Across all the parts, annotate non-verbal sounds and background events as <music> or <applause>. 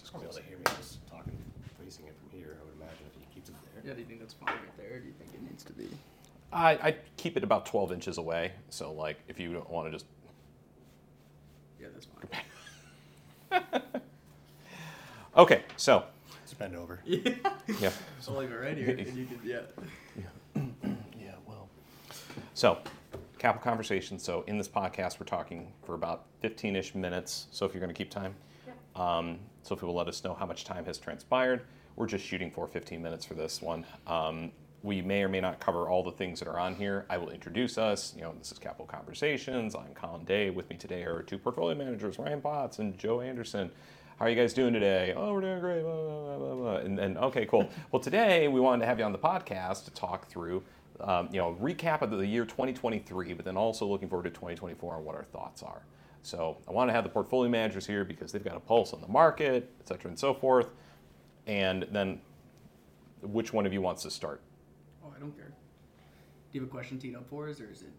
just gonna be able to hear me just talking, facing it from here. I would imagine if he keeps it there. Yeah, do you think that's fine right there? Or do you think it needs to be? I I keep it about 12 inches away. So like if you don't want to just Yeah, that's fine. <laughs> okay. So Just bend over. <laughs> yeah. yeah. So like right here, and you could yeah. <clears throat> Yeah, well. So, capital conversation. So, in this podcast, we're talking for about 15 ish minutes. So, if you're going to keep time, um, so if you will let us know how much time has transpired, we're just shooting for 15 minutes for this one. Um, we may or may not cover all the things that are on here. I will introduce us. You know, this is Capital Conversations. I'm Colin Day. With me today are two portfolio managers, Ryan Potts and Joe Anderson. How are you guys doing today? Oh, we're doing great. Blah, blah, blah, blah. And then, okay, cool. <laughs> Well, today we wanted to have you on the podcast to talk through, um, you know, recap of the year 2023, but then also looking forward to 2024 and what our thoughts are. So I want to have the portfolio managers here because they've got a pulse on the market, et cetera, and so forth. And then, which one of you wants to start? Oh, I don't care. Do you have a question teed up for us, or is it?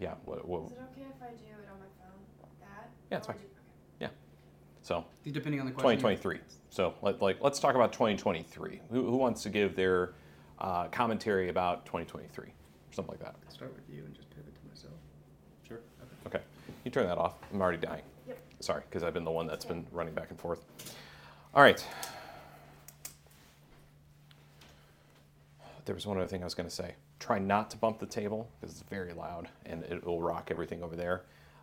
Yeah. What, what, Is it okay if I do it on my phone? That? Yeah, it's Or fine. do- okay. so Depending on the question. 2023. So let, like, let's talk about 2023. Who, who wants to give their uh, commentary about 2023? or Something like that. I'll start with you and just pivot to myself. Sure. Okay. You turn that off. I'm already dying. Yep. Sorry, because I've been the one that's been running back and forth. All right. There was one other thing I was going to say. Try not to bump the table because it's very loud and it will rock everything over there.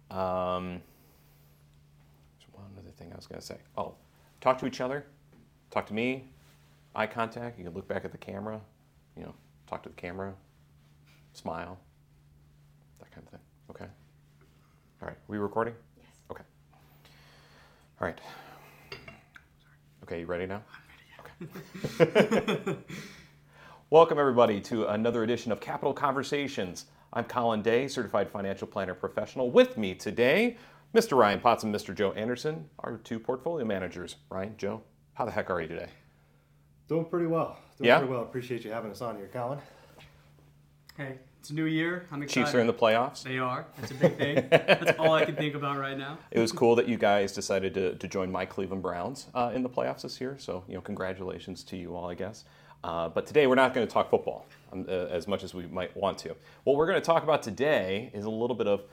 Um, there's one other thing I was going to say. Oh, talk to each other. Talk to me. Eye contact. You can look back at the camera. You know, talk to the camera. Smile. That kind of thing. Okay. All right. we recording? Yes. Okay. All right. Okay, you ready now? I'm ready. Yeah. Okay. <laughs> Welcome, everybody, to another edition of Capital Conversations. I'm Colin Day, certified financial planner professional. With me today, Mr. Ryan Potts and Mr. Joe Anderson, our two portfolio managers. Ryan, Joe, how the heck are you today? Doing pretty well. Doing Yeah? pretty well. Appreciate you having us on here, Colin. Hey, it's a new year. I'm excited. Chiefs are in the playoffs. They are. That's a big thing. <laughs> That's all I can think about right now. It was cool that you guys decided to, to join my Cleveland Browns uh, in the playoffs this year. So, you know, congratulations to you all, I guess. Uh, but today we're not going to talk football um, uh, as much as we might want to. What we're going to talk about today is a little bit of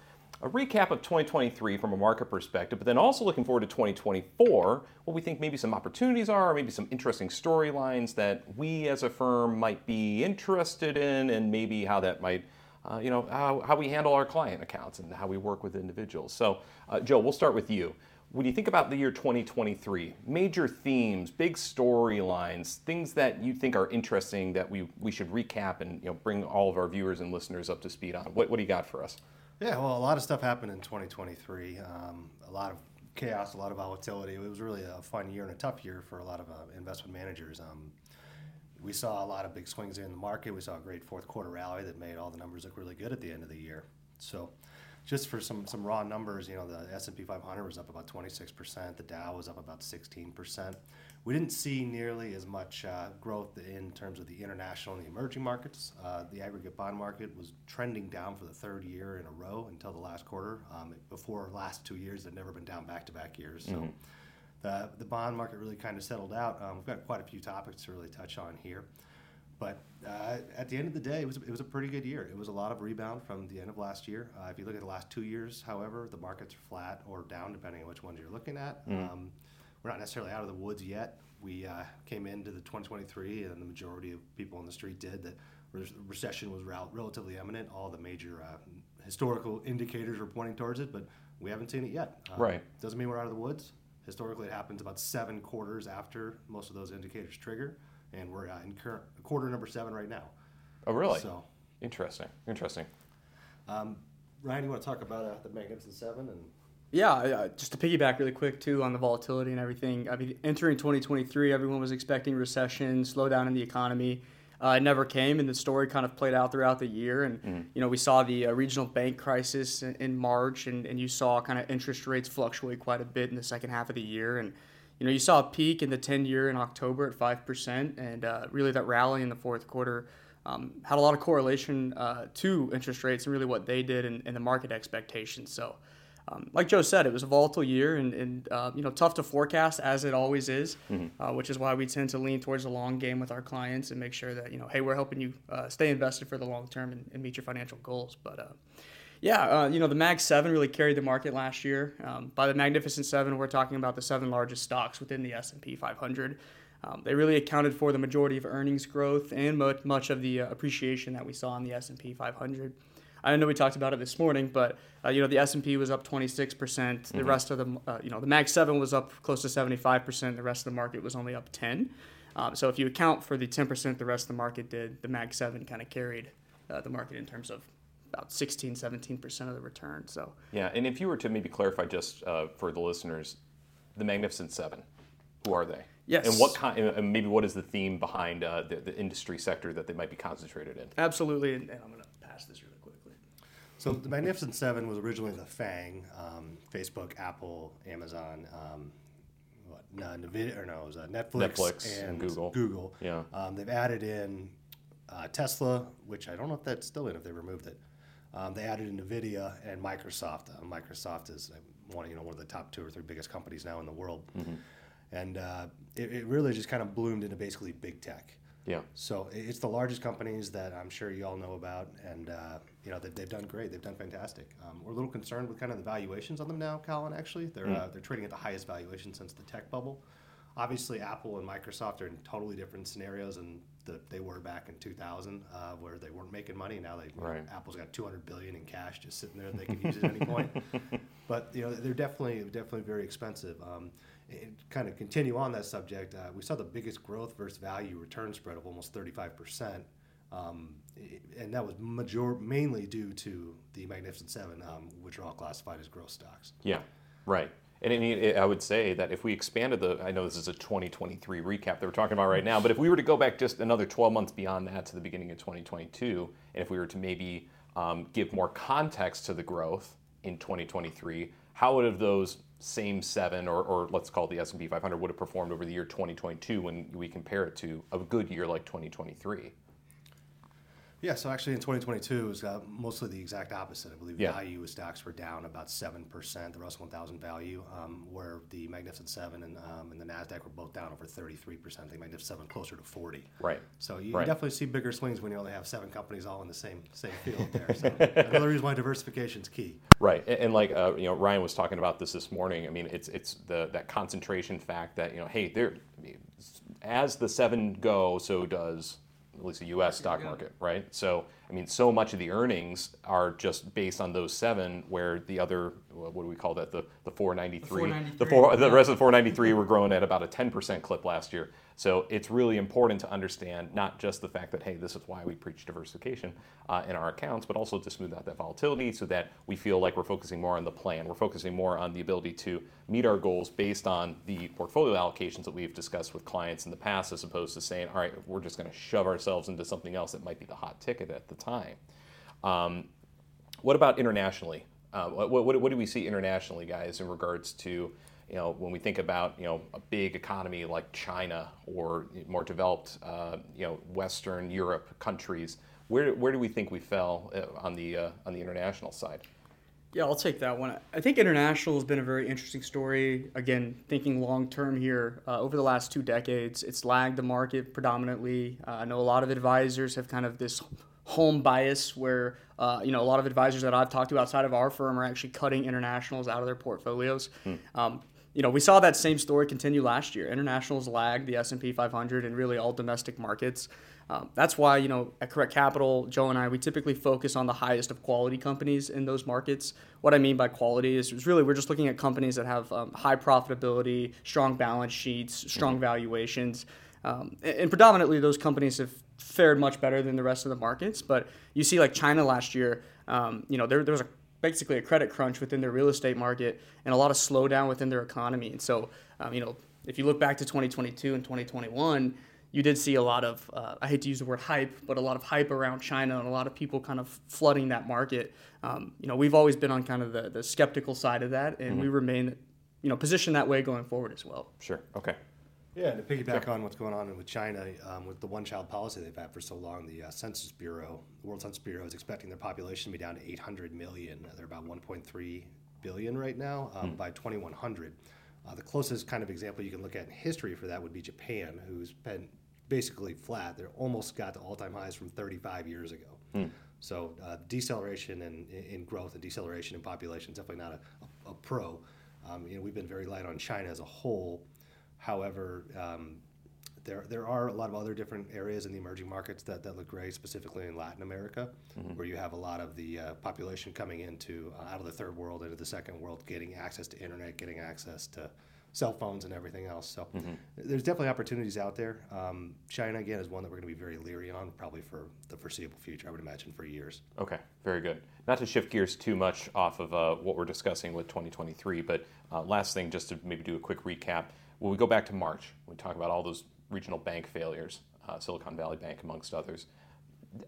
a recap of 2023 from a market perspective, but then also looking forward to 2024, what we think maybe some opportunities are, or maybe some interesting storylines that we as a firm might be interested in, and maybe how that might uh, you know, how, how we handle our client accounts and how we work with individuals. So, uh, Joe, we'll start with you. When you think about the year 2023, major themes, big storylines, things that you think are interesting that we, we should recap and you know, bring all of our viewers and listeners up to speed on. What, what do you got for us? Yeah, well, a lot of stuff happened in 2023. Um, a lot of chaos, a lot of volatility. It was really a fun year and a tough year for a lot of uh, investment managers. Um, we saw a lot of big swings in the market. We saw a great fourth quarter rally that made all the numbers look really good at the end of the year. So, just for some some raw numbers, you know, the S&P 500 was up about 26%. The Dow was up about 16%. We didn't see nearly as much uh, growth in terms of the international and the emerging markets. Uh, the aggregate bond market was trending down for the third year in a row until the last quarter. Um, before last two years, it had never been down back-to-back years. So the, the bond market really kind of settled out. Um, we've got quite a few topics to really touch on here. But uh, at the end of the day, it was, it was a pretty good year. It was a lot of rebound from the end of last year. Uh, if you look at the last two years, however, the markets are flat or down, depending on which ones you're looking at. Um, we're not necessarily out of the woods yet. We uh, came into the 2023, and the majority of people on the street did that. Re- recession was rel- relatively imminent. All the major uh, historical indicators were pointing towards it, but we haven't seen it yet. Uh, Right. Doesn't mean we're out of the woods. Historically, it happens about seven quarters after most of those indicators trigger, and we're uh, in current quarter number seven right now. Oh, really? So, Interesting. Interesting. um, Ryan, you want to talk about uh, the Magnificent Seven and Yeah, just to piggyback really quick too on the volatility and everything. I mean, entering 2023, everyone was expecting recession, slowdown in the economy. Uh, it never came, and the story kind of played out throughout the year. And you know, we saw the uh, regional bank crisis in, in March, and, and you saw kind of interest rates fluctuate quite a bit in the second half of the year. And you know, you saw a peak in the 10-year in October at five percent, and uh, really that rally in the fourth quarter um, had a lot of correlation uh, to interest rates and really what they did and, and the market expectations. So. Um, like Joe said, it was a volatile year and, and uh, you know tough to forecast as it always is, uh, which is why we tend to lean towards the long game with our clients and make sure that you know hey we're helping you uh, stay invested for the long term and, and meet your financial goals. But uh, yeah, uh, you know the Mag Seven really carried the market last year. Um, by the Magnificent Seven, we're talking about the seven largest stocks within the S and P 500. Um, they really accounted for the majority of earnings growth and much, much of the uh, appreciation that we saw in the S and P 500. I know we talked about it this morning, but uh, you know the S and P was up 26 percent. The rest of the uh, you know the Mag Seven was up close to 75 percent. The rest of the market was only up 10. Um, so if you account for the 10 percent the rest of the market did, the Mag Seven kind of carried uh, the market in terms of about 16, 17 percent of the return. So Yeah, and if you were to maybe clarify just uh, for the listeners, the Magnificent Seven, who are they? Yes. And what kind? And maybe what is the theme behind uh, the, the industry sector that they might be concentrated in? absolutely, and, and I'm going to pass this really. So the Magnificent Seven was originally the FANG, um, Facebook, Apple, Amazon, um, what, no, Nvidia, or no, it was uh, Netflix, Netflix and Google. Google. Yeah. Um, they've added in uh, Tesla, which I don't know if that's still in, if they removed it. Um, they added in Nvidia and Microsoft. Uh, Microsoft is one, you know, one of the top two or three biggest companies now in the world, and uh, it, it really just kind of bloomed into basically big tech. Yeah. So it's the largest companies that I'm sure you all know about, and uh, you know they, they've done great. They've done fantastic. Um, we're a little concerned with kind of the valuations on them now, Colin. Actually, they're uh, they're trading at the highest valuation since the tech bubble. Obviously, Apple and Microsoft are in totally different scenarios than the, they were back in 2000, uh, where they weren't making money. Now they know, Right. Apple's got 200 billion in cash just sitting there; they can use it at any point. <laughs> But you know they're definitely definitely very expensive. Um, kind of continue on that subject, uh, we saw the biggest growth versus value return spread of almost 35 percent, um, and that was major mainly due to the Magnificent Seven, um, which are all classified as growth stocks. Yeah, right. And I, mean, I would say that if we expanded the, I know this is a 2023 recap that we're talking about right now, but if we were to go back just another 12 months beyond that to the beginning of 2022, and if we were to maybe um, give more context to the growth in 2023, how would have those same seven, or, or let's call the S&P 500, would have performed over the year 2022 when we compare it to a good year like 2023? Yeah, so actually in 2022 it was uh, mostly the exact opposite. I believe Yeah. value stocks were down about 7%, the Russell 1000 value, um, where the Magnificent Seven and, um, and the NASDAQ were both down over 33%. The Magnificent Seven closer to 40. Right. So you Right. definitely see bigger swings when you only have seven companies all in the same same <laughs> field there. So another reason why diversification is key. Right, and, and like uh, you know, Ryan was talking about this this morning. I mean, it's it's the that concentration fact that you know, hey, there, as the seven go, so does at least the U.S. stock market, right? So I mean, so much of the earnings are just based on those seven, where the other, what do we call that? The the 493, the, 493, four, the rest of the 493 were growing at about a 10% clip last year. So it's really important to understand not just the fact that, hey, this is why we preach diversification uh, in our accounts, but also to smooth out that volatility so that we feel like we're focusing more on the plan. We're focusing more on the ability to meet our goals based on the portfolio allocations that we've discussed with clients in the past, as opposed to saying, all right, we're just going to shove ourselves into something else that might be the hot ticket at the time. Um, what about internationally? Uh, what, what, what do we see internationally, guys, in regards to, you know, when we think about, you know, a big economy like China or more developed, uh, you know, Western Europe countries? Where, where do we think we fell uh, on the uh, on the international side? Yeah, I'll take that one. I think international has been a very interesting story. Again, thinking long term here, uh, over the last two decades, it's lagged the market predominantly. Uh, I know a lot of advisors have kind of this home bias where, uh, you know, a lot of advisors that I've talked to outside of our firm are actually cutting internationals out of their portfolios. Um, you know, we saw that same story continue last year. Internationals lagged the S&P 500 and really all domestic markets. Um, that's why, you know, at Correct Capital, Joe and I, we typically focus on the highest of quality companies in those markets. What I mean by quality is, is really we're just looking at companies that have um, high profitability, strong balance sheets, strong valuations. Um, and, and predominantly, those companies have fared much better than the rest of the markets. But you see, like China last year, um, you know, there, there was a basically a credit crunch within their real estate market and a lot of slowdown within their economy. And so, um, you know, if you look back to 2022 and 2021, you did see a lot of, uh, I hate to use the word hype, but a lot of hype around China and a lot of people kind of flooding that market. Um, you know, we've always been on kind of the, the skeptical side of that, and we remain, you know, positioned that way going forward as well. Sure. Okay. Yeah, and to piggyback on what's going on with China, um, with the one-child policy they've had for so long, the uh, Census Bureau, the World Census Bureau, is expecting their population to be down to 800 million. They're about 1.3 billion right now um, by 2100. Uh, the closest kind of example you can look at in history for that would be Japan, who's been basically flat. They're almost got to all-time highs from 35 years ago. So uh, deceleration in, in growth and deceleration in population is definitely not a, a, a pro. Um, you know, we've been very light on China as a whole. However, um, there, there are a lot of other different areas in the emerging markets that, that look great, specifically in Latin America, where you have a lot of the uh, population coming into uh, out of the third world into the second world, getting access to internet, getting access to cell phones and everything else. So there's definitely opportunities out there. Um, China again is one that we're going to be very leery on, probably for the foreseeable future. I would imagine for years. Okay, very good. Not to shift gears too much off of uh, what we're discussing with 2023, but uh, last thing, just to maybe do a quick recap. When we go back to March, we talk about all those regional bank failures, uh, Silicon Valley Bank amongst others.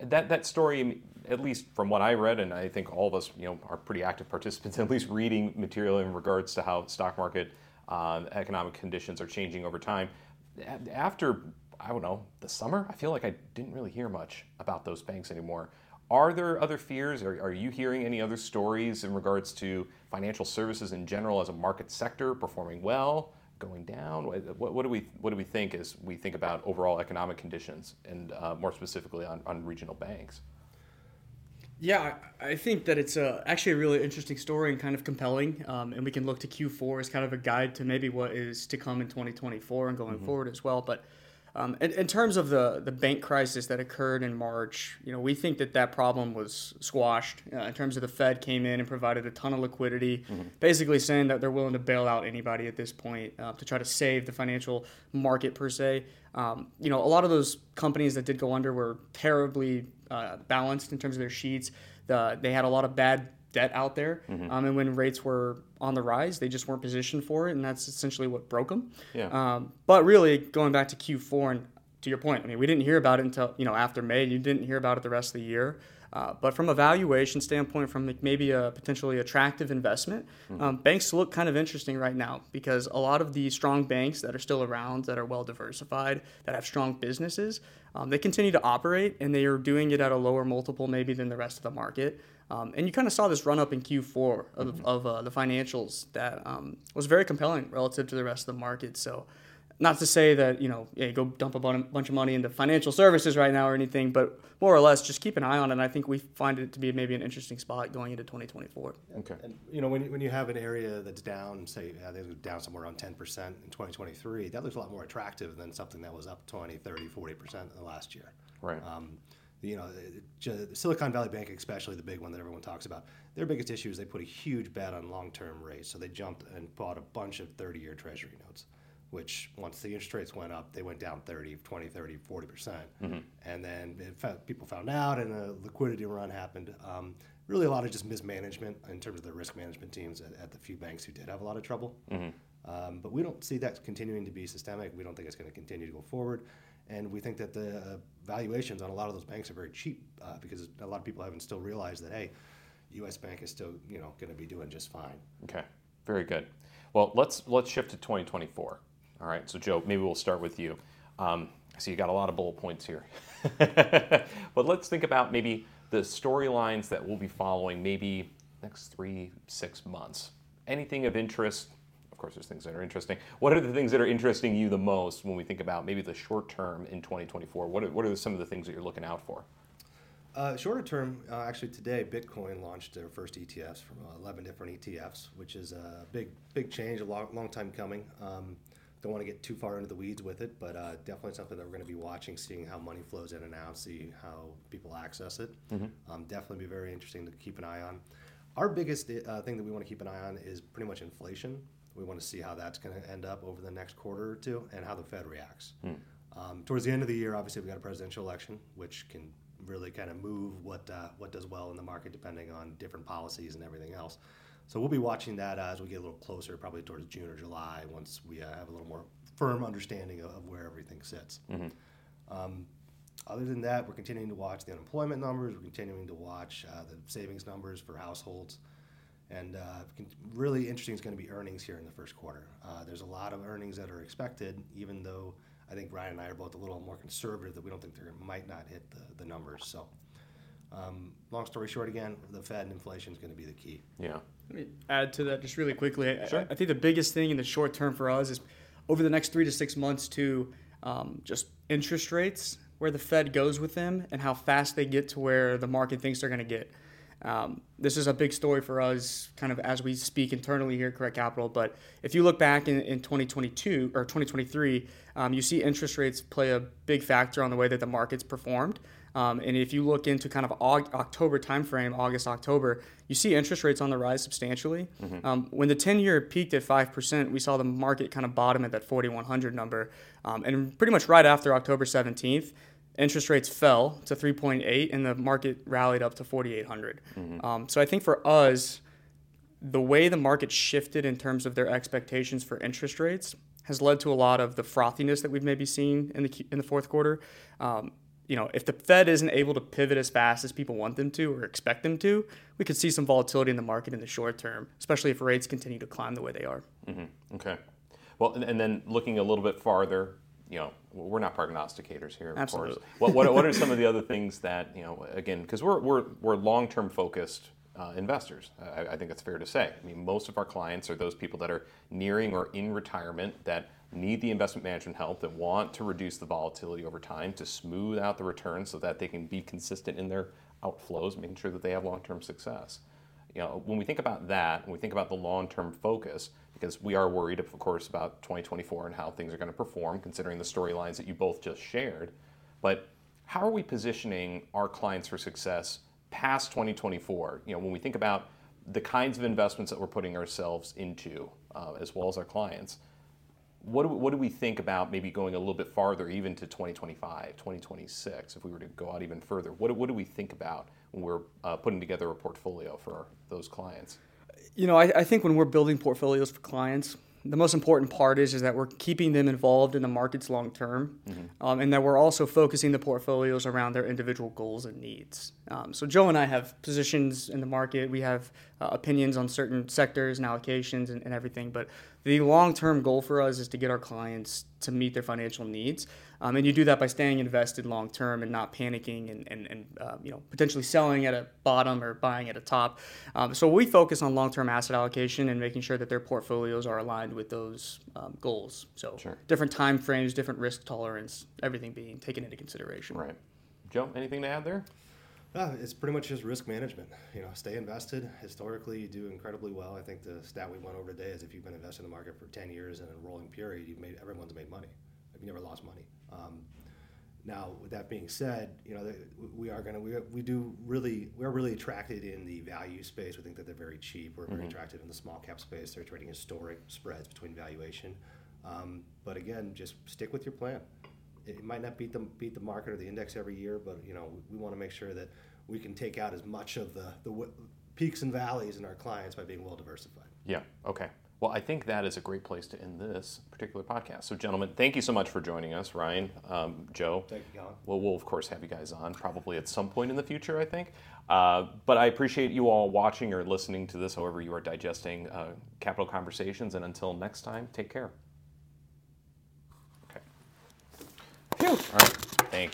That that story, at least from what I read, and I think all of us, you know, are pretty active participants, <laughs> at least reading material in regards to how stock market, uh, economic conditions are changing over time. After I don't know the summer, I feel like I didn't really hear much about those banks anymore. Are there other fears? Are, are you hearing any other stories in regards to financial services in general as a market sector performing well, going down? What, what, do we what do we think as we think about overall economic conditions and uh, more specifically on, on regional banks? Yeah, I think that it's a, actually a really interesting story and kind of compelling. Um, and we can look to Q4 as kind of a guide to maybe what is to come in 2024 and going forward as well. But um, in, in terms of the, the bank crisis that occurred in March, you know, we think that that problem was squashed uh, in terms of the Fed came in and provided a ton of liquidity, basically saying that they're willing to bail out anybody at this point uh, to try to save the financial market per se. Um, you know, a lot of those companies that did go under were terribly uh, balanced in terms of their sheets. The, they had a lot of bad debt out there, um, and when rates were on the rise, they just weren't positioned for it, and that's essentially what broke them. Yeah. Um, but really, going back to Q4 and to your point, I mean, we didn't hear about it until you know after May. You didn't hear about it the rest of the year. Uh, but from a valuation standpoint, from maybe a potentially attractive investment, um, banks look kind of interesting right now because a lot of the strong banks that are still around, that are well diversified, that have strong businesses, um, they continue to operate and they are doing it at a lower multiple maybe than the rest of the market. Um, and you kind of saw this run up in Q4 of, of uh, the financials that um, was very compelling relative to the rest of the market. So, not to say that you know yeah, go dump a bunch of money into financial services right now or anything, but more or less just keep an eye on it. And I think we find it to be maybe an interesting spot going into 2024. Okay. And you know, when you, when you have an area that's down, say uh, they were down somewhere around 10% in 2023, that looks a lot more attractive than something that was up 20, 30, 40% in the last year. Right. Um, you know, Silicon Valley Bank, especially the big one that everyone talks about, their biggest issue is they put a huge bet on long-term rates. So they jumped and bought a bunch of 30-year Treasury notes, which once the interest rates went up, they went down 30, 20, 30, 40 percent. And then fa- people found out, and a liquidity run happened. Um, really, a lot of just mismanagement in terms of the risk management teams at, at the few banks who did have a lot of trouble. Um, but we don't see that continuing to be systemic. We don't think it's going to continue to go forward. And we think that the uh, valuations on a lot of those banks are very cheap uh, because a lot of people haven't still realized that, hey, U.S. Bank is still, you know, going to be doing just fine. Okay, very good. Well, let's let's shift to 2024. All right, so Joe, maybe we'll start with you. Um, I see you got a lot of bullet points here, <laughs> but let's think about maybe the storylines that we'll be following, maybe next three six months. Anything of interest? Of course, there's things that are interesting. What are the things that are interesting you the most when we think about maybe the short term in 2024? What are, what are some of the things that you're looking out for? Uh, shorter term, uh, actually today, Bitcoin launched their first ETFs from uh, 11 different ETFs, which is a big, big change, a long, long time coming. Um, don't want to get too far into the weeds with it, but uh, definitely something that we're going to be watching, seeing how money flows in and out, see how people access it. Um, definitely be very interesting to keep an eye on. Our biggest uh, thing that we want to keep an eye on is pretty much inflation. We want to see how that's going to end up over the next quarter or two and how the Fed reacts. Um, towards the end of the year, obviously, we've got a presidential election, which can really kind of move what uh, what does well in the market depending on different policies and everything else. So we'll be watching that uh, as we get a little closer, probably towards June or July, once we uh, have a little more firm understanding of, of where everything sits. Um, other than that, we're continuing to watch the unemployment numbers. We're continuing to watch uh, the savings numbers for households. And uh, really interesting is going to be earnings here in the first quarter. Uh, there's a lot of earnings that are expected, even though I think Ryan and I are both a little more conservative that we don't think they might not hit the, the numbers. So, um, long story short, again, the Fed and inflation is going to be the key. Yeah. Let me add to that just really quickly. I- Sure. I, think the biggest thing in the short term for us is over the next three to six months to um, just interest rates, where the Fed goes with them, and how fast they get to where the market thinks they're going to get. Um, this is a big story for us, kind of as we speak internally here at Correct Capital. But if you look back in, in 2022 or 2023, um, you see interest rates play a big factor on the way that the markets performed. Um, and if you look into kind of Aug- October timeframe, August, October, you see interest rates on the rise substantially. Um, when the 10 year peaked at 5%, we saw the market kind of bottom at that 4,100 number. Um, and pretty much right after October 17th, interest rates fell to 3.8 and the market rallied up to 4,800. Um, so I think for us, the way the market shifted in terms of their expectations for interest rates has led to a lot of the frothiness that we've maybe seen in the in the fourth quarter. Um, you know, if the Fed isn't able to pivot as fast as people want them to or expect them to, we could see some volatility in the market in the short term, especially if rates continue to climb the way they are. Okay. Well, and, and then looking a little bit farther, you know, we're not prognosticators here, of Absolutely. course. What, what, what are some of the other things that, you know, again, because we're, we're, we're long term focused uh, investors. I, I think that's fair to say. I mean, most of our clients are those people that are nearing or in retirement that need the investment management help, that want to reduce the volatility over time to smooth out the returns so that they can be consistent in their outflows, making sure that they have long term success you know, when we think about that, when we think about the long-term focus, because we are worried, of course, about 2024 and how things are going to perform, considering the storylines that you both just shared. But how are we positioning our clients for success past 2024? You know, when we think about the kinds of investments that we're putting ourselves into, uh, as well as our clients, what do, we, what do we think about maybe going a little bit farther, even to 2025, 2026, if we were to go out even further? What, what do we think about when we're uh, putting together a portfolio for those clients? You know, I, I think when we're building portfolios for clients, the most important part is is that we're keeping them involved in the markets long term, um, and that we're also focusing the portfolios around their individual goals and needs. Um, so Joe and I have positions in the market. We have uh, opinions on certain sectors and allocations and, and everything. But the long term goal for us is to get our clients to meet their financial needs, um, and you do that by staying invested long term and not panicking and and, and uh, you know potentially selling at a bottom or buying at a top. Um, so we focus on long term asset allocation and making sure that their portfolios are aligned with those um, goals. So Sure. different time frames, different risk tolerance, everything being taken into consideration. Right. Joe, anything to add there? Uh, it's pretty much just risk management. You know, stay invested. Historically, you do incredibly well. I think the stat we went over today is if you've been invested in the market for 10 years in a rolling period, you've made everyone's made money. You've never lost money. Um, now, with that being said, you know, we are going to, we, we do really, we're really attracted in the value space. We think that they're very cheap. We're very attracted in the small cap space. They're trading historic spreads between valuation. Um, but again, just stick with your plan. It it might not beat the, beat the market or the index every year, but, you know, we, want to make sure that we can take out as much of the, the w- peaks and valleys in our clients by being well diversified. Yeah. Okay. Well, I think that is a great place to end this particular podcast. So, gentlemen, thank you so much for joining us, Ryan, um, Joe. Thank you, Colin. Well, we'll of course have you guys on probably at some point in the future, I think. Uh, but I appreciate you all watching or listening to this, however you are digesting uh, Capital Conversations. And until next time, take care. Okay. Phew. All right. Thank you.